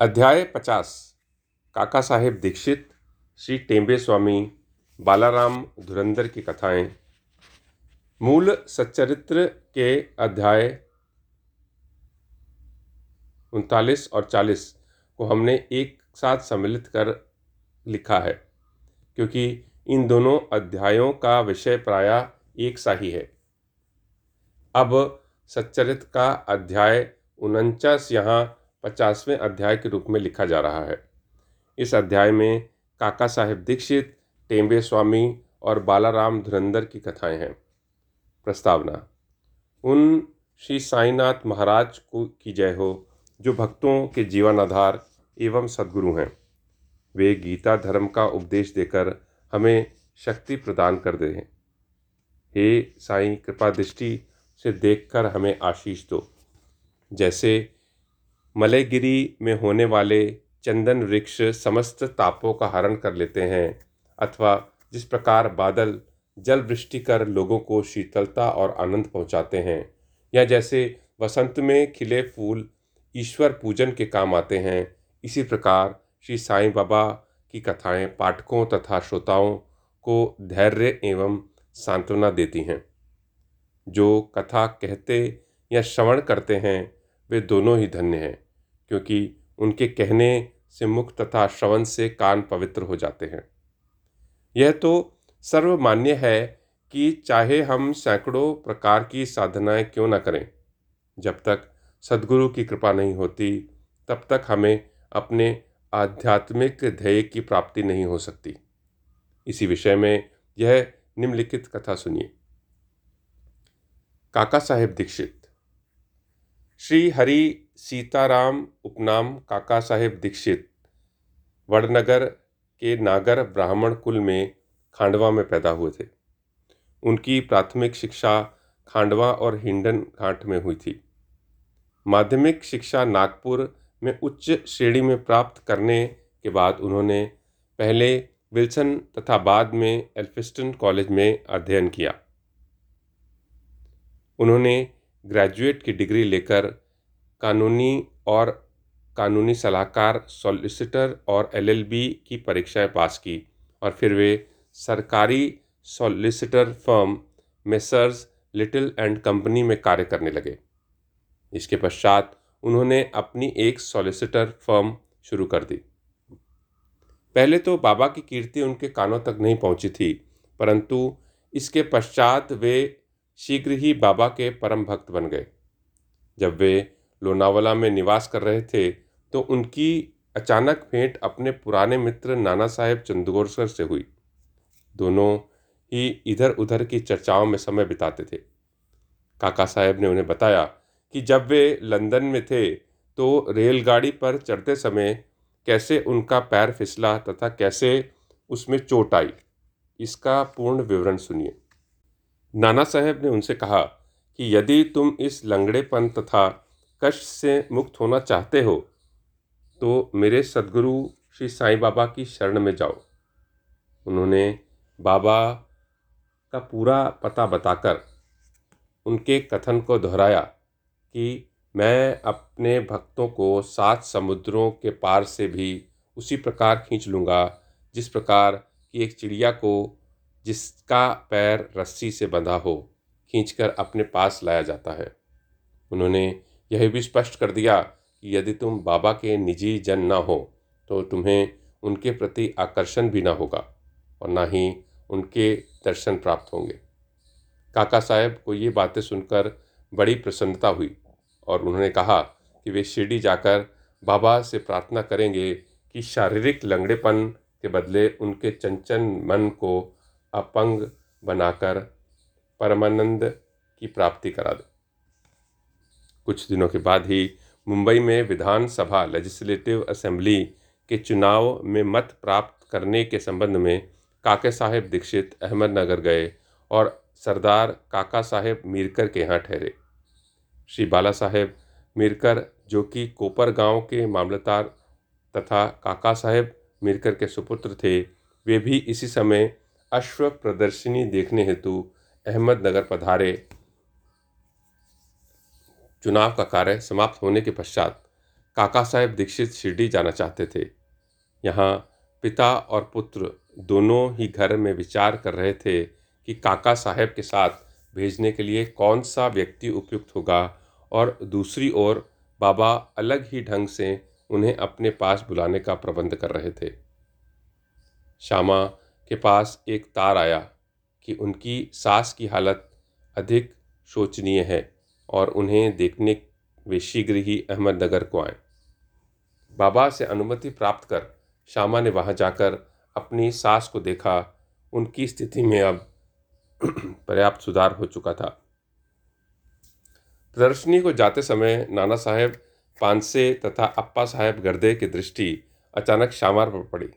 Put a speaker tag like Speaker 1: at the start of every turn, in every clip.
Speaker 1: अध्याय पचास, काका साहेब दीक्षित, श्री टेम्बे स्वामी, बालाराम धुरंधर की कथाएँ। मूल सच्चरित्र के अध्याय उनतालीस और चालीस को हमने एक साथ सम्मिलित कर लिखा है, क्योंकि इन दोनों अध्यायों का विषय प्रायः एक सा ही है। अब सच्चरित का अध्याय उनचास यहाँ पचासवें अध्याय के रूप में लिखा जा रहा है। इस अध्याय में काका साहेब दीक्षित टेम्बे स्वामी और बालाराम धुरंधर की कथाएँ हैं। प्रस्तावना, उन श्री साईनाथ महाराज को की जय हो, जो भक्तों के जीवन आधार एवं सदगुरु हैं। वे गीता धर्म का उपदेश देकर हमें शक्ति प्रदान कर दे। हे साईं कृपा दृष्टि से देखकर हमें आशीष दो। जैसे मलयगिरी में होने वाले चंदन वृक्ष समस्त तापों का हरण कर लेते हैं, अथवा जिस प्रकार बादल जल वृष्टि कर लोगों को शीतलता और आनंद पहुंचाते हैं, या जैसे वसंत में खिले फूल ईश्वर पूजन के काम आते हैं, इसी प्रकार श्री साईं बाबा की कथाएँ पाठकों तथा श्रोताओं को धैर्य एवं सांत्वना देती हैं। जो कथा कहते या श्रवण करते हैं वे दोनों ही धन्य हैं, क्योंकि उनके कहने से मुख तथा श्रवण से कान पवित्र हो जाते हैं। यह तो सर्वमान्य है कि चाहे हम सैकड़ों प्रकार की साधनाएँ क्यों न करें, जब तक सदगुरु की कृपा नहीं होती, तब तक हमें अपने आध्यात्मिक ध्येय की प्राप्ति नहीं हो सकती। इसी विषय में यह निम्नलिखित कथा सुनिए। काका साहेब दीक्षित श्री हरि सीताराम उपनाम काका साहेब दीक्षित, वड़नगर के नागर ब्राह्मण कुल में खांडवा में पैदा हुए थे। उनकी प्राथमिक शिक्षा खांडवा और हिंडन घाट में हुई थी। माध्यमिक शिक्षा नागपुर में उच्च श्रेणी में प्राप्त करने के बाद उन्होंने पहले विल्सन तथा बाद में एल्फिस्टन कॉलेज में अध्ययन किया। उन्होंने ग्रेजुएट की डिग्री लेकर कानूनी और कानूनी सलाहकार, सॉलिसिटर और एलएलबी की परीक्षाएँ पास की और फिर वे सरकारी solicitor firm messrs little and company में कार्य करने लगे। इसके पश्चात उन्होंने अपनी एक सॉलिसिटर फर्म शुरू कर दी। पहले तो बाबा की कीर्ति उनके कानों तक नहीं पहुँची थी, परंतु इसके पश्चात वे शीघ्र ही बाबा के परम भक्त बन गए। जब वे लोनावला में निवास कर रहे थे तो उनकी अचानक भेंट अपने पुराने मित्र नाना साहेब चंदगोरसर से हुई। दोनों ही इधर उधर की चर्चाओं में समय बिताते थे। काका साहेब ने उन्हें बताया कि जब वे लंदन में थे तो रेलगाड़ी पर चढ़ते समय कैसे उनका पैर फिसला तथा कैसे उसमें चोट आई, इसका पूर्ण विवरण सुनिए। नाना साहेब ने उनसे कहा कि यदि तुम इस लंगड़ेपन तथा कष्ट से मुक्त होना चाहते हो तो मेरे सदगुरु श्री साईं बाबा की शरण में जाओ। उन्होंने बाबा का पूरा पता बताकर उनके कथन को दोहराया कि मैं अपने भक्तों को सात समुद्रों के पार से भी उसी प्रकार खींच लूँगा, जिस प्रकार कि एक चिड़िया को जिसका पैर रस्सी से बंधा हो, खींचकर अपने पास लाया जाता है। उन्होंने यह भी स्पष्ट कर दिया कि यदि तुम बाबा के निजी जन न हो तो तुम्हें उनके प्रति आकर्षण भी ना होगा और ना ही उनके दर्शन प्राप्त होंगे। काका साहेब को ये बातें सुनकर बड़ी प्रसन्नता हुई और उन्होंने कहा कि वे शिरडी जाकर बाबा से प्रार्थना करेंगे कि शारीरिक लंगड़ेपन के बदले उनके चंचन मन को अपंग बनाकर परमानंद की प्राप्ति करा दे। कुछ दिनों के बाद ही मुंबई में विधानसभा लेजिस्लेटिव असेंबली के चुनाव में मत प्राप्त करने के संबंध में काके साहेब दीक्षित अहमदनगर गए और सरदार काका साहेब मीरकर के यहाँ ठहरे। श्री बाला साहेब मीरकर, जो कि कोपर गाँव के मामलतार तथा काका साहेब मीरकर के सुपुत्र थे, वे भी इसी समय अश्व प्रदर्शनी देखने हेतु अहमदनगर पधारे। चुनाव का कार्य समाप्त होने के पश्चात काका साहेब दीक्षित शिरडी जाना चाहते थे। यहाँ पिता और पुत्र दोनों ही घर में विचार कर रहे थे कि काका साहेब के साथ भेजने के लिए कौन सा व्यक्ति उपयुक्त होगा और दूसरी ओर बाबा अलग ही ढंग से उन्हें अपने पास बुलाने का प्रबंध कर रहे थे। श्यामा के पास एक तार आया कि उनकी सास की हालत अधिक शोचनीय है और उन्हें देखने वे शीघ्र ही अहमदनगर को आए। बाबा से अनुमति प्राप्त कर श्यामा ने वहाँ जाकर अपनी सास को देखा। उनकी स्थिति में अब पर्याप्त सुधार हो चुका था। प्रदर्शनी को जाते समय नाना साहेब पानसे तथा अप्पा साहेब गर्दे की दृष्टि अचानक श्यामा पर पड़ी।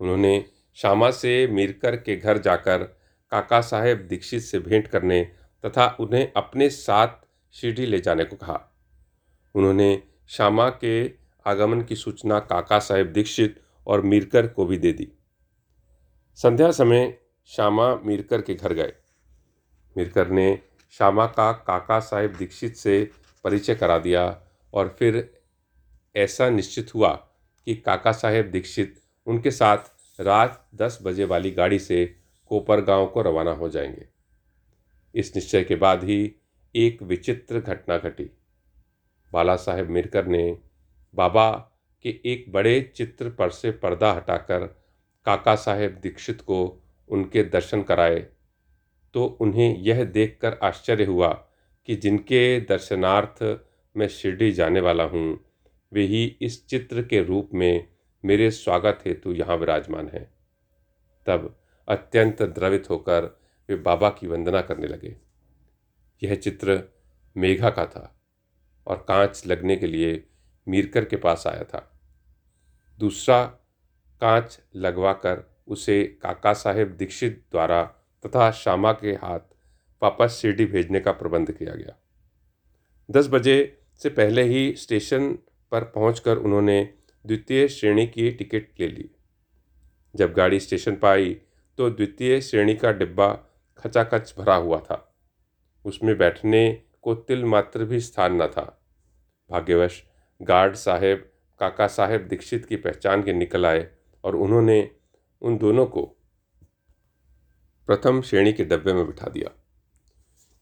Speaker 1: उन्होंने श्यामा से मीरकर के घर जाकर काका साहेब दीक्षित से भेंट करने तथा उन्हें अपने साथ शिरडी ले जाने को कहा। उन्होंने श्यामा के आगमन की सूचना काका साहेब दीक्षित और मीरकर को भी दे दी। संध्या समय श्यामा मीरकर के घर गए। मीरकर ने श्यामा का काका साहेब दीक्षित से परिचय करा दिया और फिर ऐसा निश्चित हुआ कि काका साहेब दीक्षित उनके साथ रात दस बजे वाली गाड़ी से कोपर गाँव को रवाना हो जाएँगे। इस निश्चय के बाद ही एक विचित्र घटना घटी। बाला साहेब मिरकर ने बाबा के एक बड़े चित्र पर से पर्दा हटाकर काका साहेब दीक्षित को उनके दर्शन कराए तो उन्हें यह देखकर आश्चर्य हुआ कि जिनके दर्शनार्थ मैं शिरडी जाने वाला हूँ, वे ही इस चित्र के रूप में मेरे स्वागत हेतु यहाँ विराजमान हैं। तब अत्यंत द्रवित होकर वे बाबा की वंदना करने लगे। यह चित्र मेघा का था और कांच लगने के लिए मीरकर के पास आया था। दूसरा कांच लगवाकर उसे काका साहेब दीक्षित द्वारा तथा श्यामा के हाथ वापस शिरडी भेजने का प्रबंध किया गया। दस बजे से पहले ही स्टेशन पर पहुंचकर उन्होंने द्वितीय श्रेणी की टिकट ले ली। जब गाड़ी स्टेशन पर आई तो द्वितीय श्रेणी का डिब्बा खचाखच भरा हुआ था। उसमें बैठने को तिल मात्र भी स्थान न था। भाग्यवश, गार्ड साहेब, काका साहेब दीक्षित की पहचान के निकल आए और उन्होंने उन दोनों को प्रथम श्रेणी के डब्बे में बिठा दिया।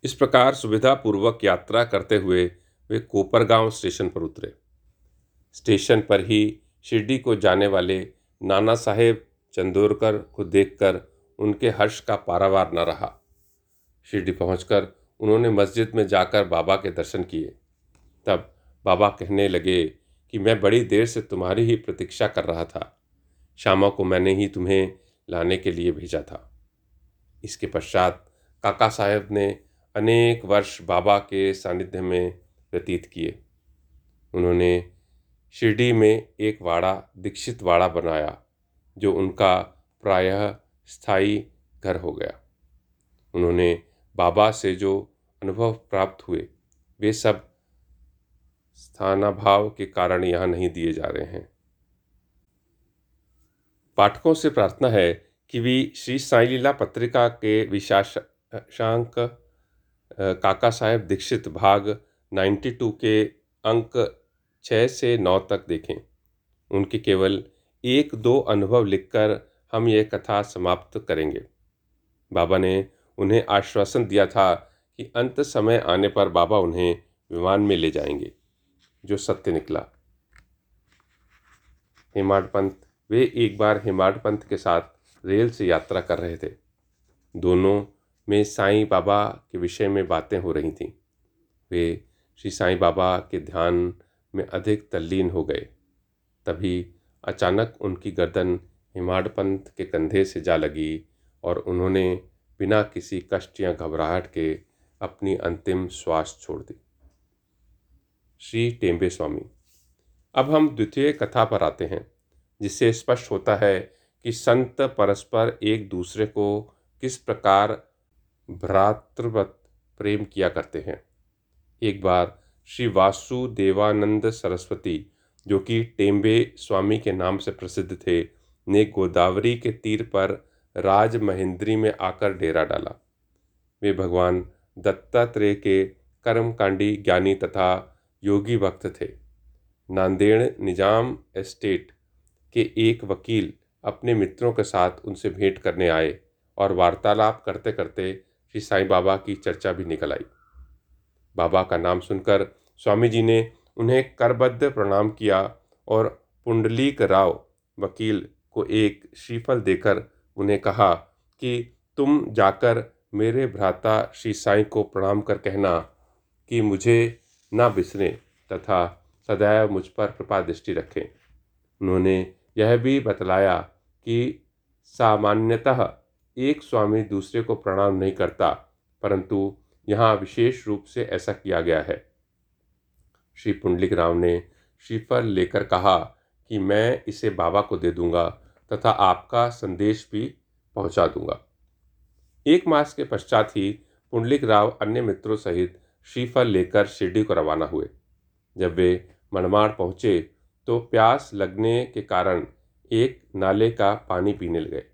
Speaker 1: इस प्रकार सुविधापूर्वक यात्रा करते हुए वे कोपरगांव स्टेशन पर उतरे। स्टेशन पर ही शिरडी को जाने वाले नाना साहेब चंदोरकर को देखकर उनके हर्ष का पारावार न रहा। शिरडी पहुंचकर उन्होंने मस्जिद में जाकर बाबा के दर्शन किए। तब बाबा कहने लगे कि मैं बड़ी देर से तुम्हारी ही प्रतीक्षा कर रहा था। श्यामा को मैंने ही तुम्हें लाने के लिए भेजा था। इसके पश्चात काका साहेब ने अनेक वर्ष बाबा के सानिध्य में व्यतीत किए। उन्होंने शिरडी में एक वाड़ा, दीक्षित वाड़ा बनाया, जो उनका प्रायः स्थायी घर हो गया। उन्होंने बाबा से जो अनुभव प्राप्त हुए, वे सब स्थानाभाव के कारण यहाँ नहीं दिए जा रहे हैं। पाठकों से प्रार्थना है कि वे श्री साई लीला पत्रिका के विशाशांक काका साहेब दीक्षित भाग 92 के अंक छः से नौ तक देखें। उनके केवल एक दो अनुभव लिखकर हम यह कथा समाप्त करेंगे। बाबा ने उन्हें आश्वासन दिया था कि अंत समय आने पर बाबा उन्हें विमान में ले जाएँगे, जो सत्य निकला। हेमाड पंत, वे एक बार हेमाड पंत के साथ रेल से यात्रा कर रहे थे। दोनों में साईं बाबा के विषय में बातें हो रही थीं। वे श्री साईं बाबा के ध्यान में अधिक तल्लीन हो गए। तभी अचानक उनकी गर्दन हिमाड पंत के कंधे से जा लगी और उन्होंने बिना किसी कष्ट या घबराहट के अपनी अंतिम श्वास छोड़ दी। श्री टेम्बे स्वामी, अब हम द्वितीय कथा पर आते हैं, जिससे स्पष्ट होता है कि संत परस्पर एक दूसरे को किस प्रकार भ्रातृवत प्रेम किया करते हैं। एक बार श्री वासुदेवानंद सरस्वती, जो कि टेम्बे स्वामी के नाम से प्रसिद्ध थे, ने गोदावरी के तीर पर राज महेंद्री में आकर डेरा डाला। वे भगवान दत्तात्रेय के कर्मकांडी ज्ञानी तथा योगी भक्त थे। नांदेड़ निज़ाम एस्टेट के एक वकील अपने मित्रों के साथ उनसे भेंट करने आए और वार्तालाप करते करते श्री साईं बाबा की चर्चा भी निकल आई। बाबा का नाम सुनकर स्वामी जी ने उन्हें करबद्ध प्रणाम किया और पुंडलीक राव वकील को एक श्रीफल देकर उन्हें कहा कि तुम जाकर मेरे भ्राता श्री साईं को प्रणाम कर कहना कि मुझे ना बिसरें तथा सदैव मुझ पर कृपा दृष्टि रखें। उन्होंने यह भी बतलाया कि सामान्यतः एक स्वामी दूसरे को प्रणाम नहीं करता, परंतु यहाँ विशेष रूप से ऐसा किया गया है। श्री पुंडलिक राव ने श्रीफल लेकर कहा कि मैं इसे बाबा को दे दूँगा तथा आपका संदेश भी पहुँचा दूँगा। एक मास के पश्चात ही पुंडलिक राव अन्य मित्रों सहित श्रीफल लेकर शिरडी को रवाना हुए। जब वे मनमाड़ पहुँचे तो प्यास लगने के कारण एक नाले का पानी पीने लगे।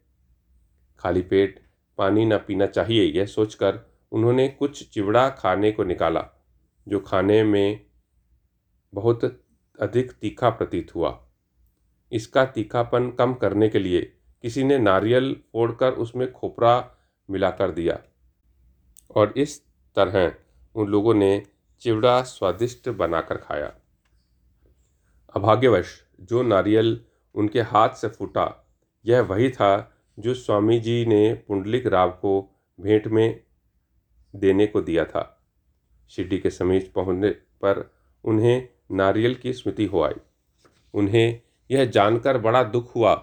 Speaker 1: खाली पेट पानी न पीना चाहिए यह सोचकर उन्होंने कुछ चिवड़ा खाने को निकाला, जो खाने में बहुत अधिक तीखा प्रतीत हुआ। इसका तीखापन कम करने के लिए किसी ने नारियल फोड़कर उसमें खोपरा मिलाकर दिया। और इस तरह उन लोगों ने चिवड़ा स्वादिष्ट बनाकर खाया। अभाग्यवश, जो नारियल उनके हाथ से फूटा, यह वही था जो स्वामी जी ने पुंडलिक राव को भेंट में देने को दिया था। शिरडी के समीप पहुँचने पर उन्हें नारियल की स्मृति हो आई। उन्हें यह जानकर बड़ा दुख हुआ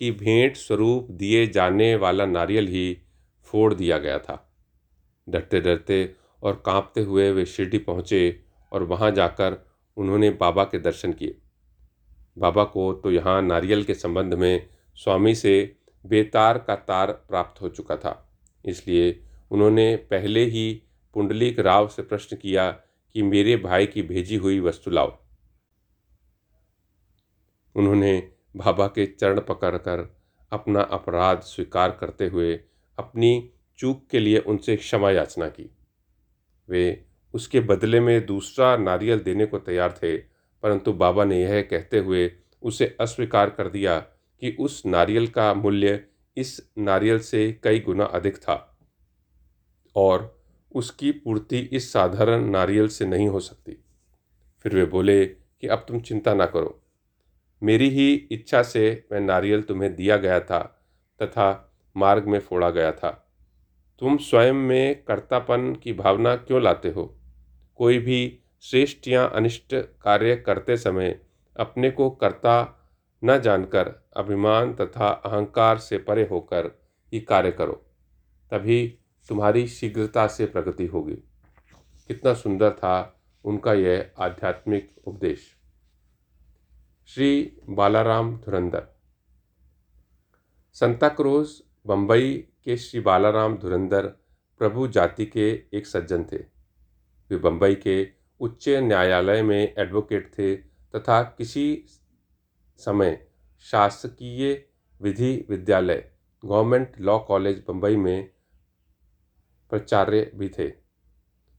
Speaker 1: कि भेंट स्वरूप दिए जाने वाला नारियल ही फोड़ दिया गया था। डरते डरते और कांपते हुए वे शिरडी पहुँचे और वहाँ जाकर उन्होंने बाबा के दर्शन किए। बाबा को तो यहाँ नारियल के संबंध में स्वामी से बेतार का तार प्राप्त हो चुका था, इसलिए उन्होंने पहले ही पुंडलिक राव से प्रश्न किया कि मेरे भाई की भेजी हुई वस्तु लाओ। उन्होंने बाबा के चरण पकड़कर अपना अपराध स्वीकार करते हुए अपनी चूक के लिए उनसे क्षमा याचना की। वे उसके बदले में दूसरा नारियल देने को तैयार थे, परंतु बाबा ने यह कहते हुए उसे अस्वीकार कर दिया कि उस नारियल का मूल्य इस नारियल से कई गुना अधिक था। और उसकी पूर्ति इस साधारण नारियल से नहीं हो सकती। फिर वे बोले कि अब तुम चिंता ना करो। मेरी ही इच्छा से वह नारियल तुम्हें दिया गया था तथा मार्ग में फोड़ा गया था। तुम स्वयं में कर्तापन की भावना क्यों लाते हो? कोई भी श्रेष्ठ या अनिष्ट कार्य करते समय अपने को कर्ता न जानकर, अभिमान तथा अहंकार से परे होकर ही कार्य करो। तभी तुम्हारी शीघ्रता से प्रगति होगी। कितना सुंदर था उनका यह आध्यात्मिक उपदेश। श्री बालाराम धुरंधर। संता क्रोज बम्बई के श्री बालाराम धुरंधर प्रभु जाति के एक सज्जन थे। वे बम्बई के उच्च न्यायालय में एडवोकेट थे तथा किसी समय शासकीय विधि विद्यालय, गवर्नमेंट लॉ कॉलेज बम्बई में प्राचार्य भी थे।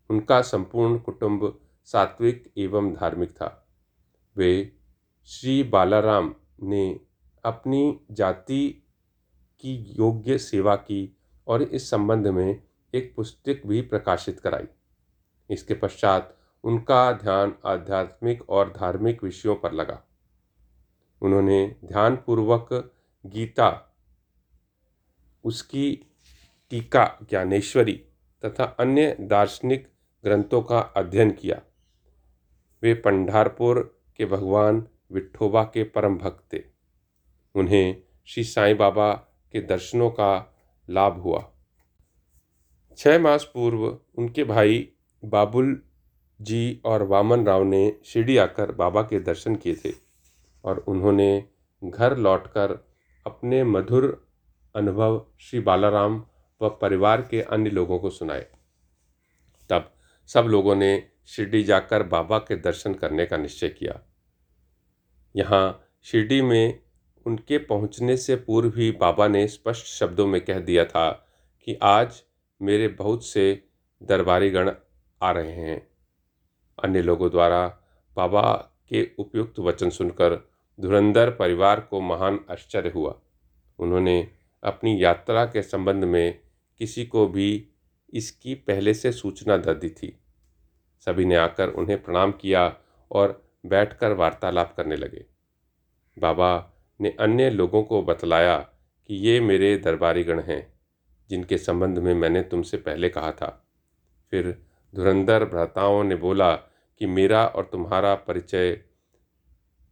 Speaker 1: उनका संपूर्ण कुटुंब सात्विक एवं धार्मिक था। वे श्री बालाराम ने अपनी जाति की योग्य सेवा की और इस संबंध में एक पुस्तक भी प्रकाशित कराई। इसके पश्चात उनका ध्यान आध्यात्मिक और धार्मिक विषयों पर लगा। उन्होंने ध्यानपूर्वक गीता, उसकी टीका ज्ञानेश्वरी तथा अन्य दार्शनिक ग्रंथों का अध्ययन किया। वे पंढारपुर के भगवान विठोबा के परम भक्त थे। उन्हें श्री साईं बाबा के दर्शनों का लाभ हुआ। छः मास पूर्व उनके भाई बाबुल जी और वामन राव ने शिरडी आकर बाबा के दर्शन किए थे और उन्होंने घर लौटकर अपने मधुर अनुभव श्री बालाराम व परिवार के अन्य लोगों को सुनाए। तब सब लोगों ने शिरडी जाकर बाबा के दर्शन करने का निश्चय किया। यहाँ शिरडी में उनके पहुँचने से पूर्व ही बाबा ने स्पष्ट शब्दों में कह दिया था कि आज मेरे बहुत से दरबारीगण आ रहे हैं। अन्य लोगों द्वारा बाबा के उपयुक्त वचन सुनकर धुरंधर परिवार को महान आश्चर्य हुआ। उन्होंने अपनी यात्रा के संबंध में किसी को भी इसकी पहले से सूचना दे दी थी। सभी ने आकर उन्हें प्रणाम किया और बैठकर वार्तालाप करने लगे। बाबा ने अन्य लोगों को बतलाया कि ये मेरे दरबारीगण हैं, जिनके संबंध में मैंने तुमसे पहले कहा था। फिर धुरंधर भ्राताओं ने बोला कि मेरा और तुम्हारा परिचय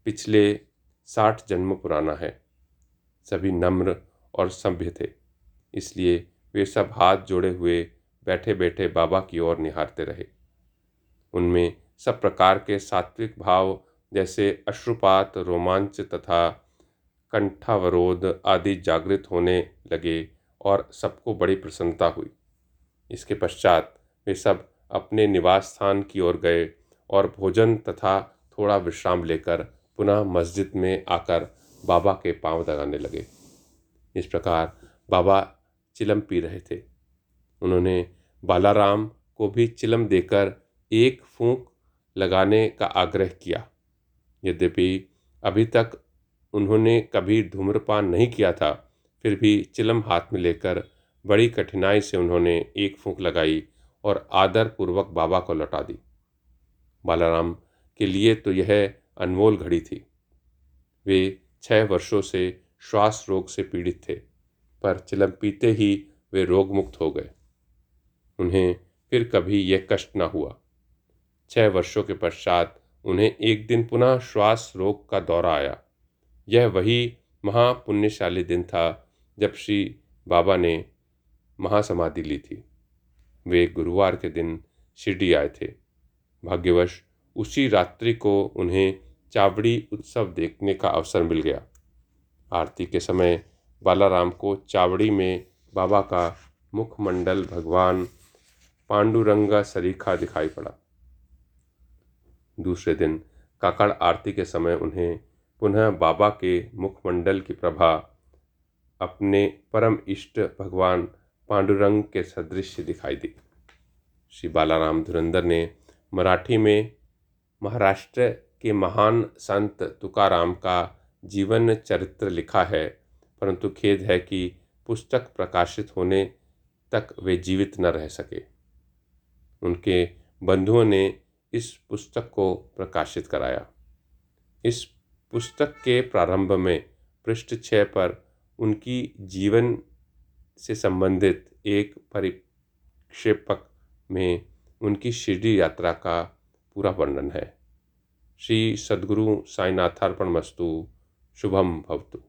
Speaker 1: पिछले साठ जन्म पुराना है। सभी नम्र और सभ्य थे, इसलिए वे सब हाथ जोड़े हुए बैठे बैठे बाबा की ओर निहारते रहे। उनमें सब प्रकार के सात्विक भाव जैसे अश्रुपात, रोमांच तथा कंठावरोध आदि जागृत होने लगे और सबको बड़ी प्रसन्नता हुई। इसके पश्चात वे सब अपने निवास स्थान की ओर गए और भोजन तथा थोड़ा विश्राम लेकर पुनः मस्जिद में आकर बाबा के पाँव दगाने लगे। इस प्रकार बाबा चिलम पी रहे थे। उन्होंने बालाराम को भी चिलम देकर एक फूंक लगाने का आग्रह किया। यद्यपि अभी तक उन्होंने कभी धूम्रपान नहीं किया था, फिर भी चिलम हाथ में लेकर बड़ी कठिनाई से उन्होंने एक फूंक लगाई और आदर पूर्वक बाबा को लौटा दी। बालाराम के लिए तो यह अनमोल घड़ी थी। वे छह वर्षों से श्वास रोग से पीड़ित थे। पर चिलम पीते ही वे रोग मुक्त हो गए। उन्हें फिर कभी यह कष्ट न हुआ। छह वर्षों के पश्चात उन्हें एक दिन पुनः श्वास रोग का दौरा आया। यह वही महापुण्यशाली दिन था जब श्री बाबा ने महासमाधि ली थी। वे गुरुवार के दिन शिरडी आए थे। भाग्यवश उसी रात्रि को उन्हें चावड़ी उत्सव देखने का अवसर मिल गया। आरती के समय बालाराम को चावड़ी में बाबा का मुखमंडल भगवान पांडुरंगा सरीखा दिखाई पड़ा। दूसरे दिन काकड़ आरती के समय उन्हें पुनः बाबा के मुखमंडल की प्रभा, अपने परम इष्ट भगवान पांडुरंग के सदृश दिखाई दी। श्री बालाराम धुरंधर ने मराठी में महाराष्ट्र के महान संत तुकाराम का जीवन चरित्र लिखा है। परंतु खेद है कि पुस्तक प्रकाशित होने तक वे जीवित न रह सके। उनके बंधुओं ने इस पुस्तक को प्रकाशित कराया। इस पुस्तक के प्रारंभ में पृष्ठ छः पर उनकी जीवन से संबंधित एक परिक्षेपक में उनकी शिरडी यात्रा का पूरा वर्णन है। श्री सद्गुरु साईनाथार्पण मस्तु, शुभम भवतु।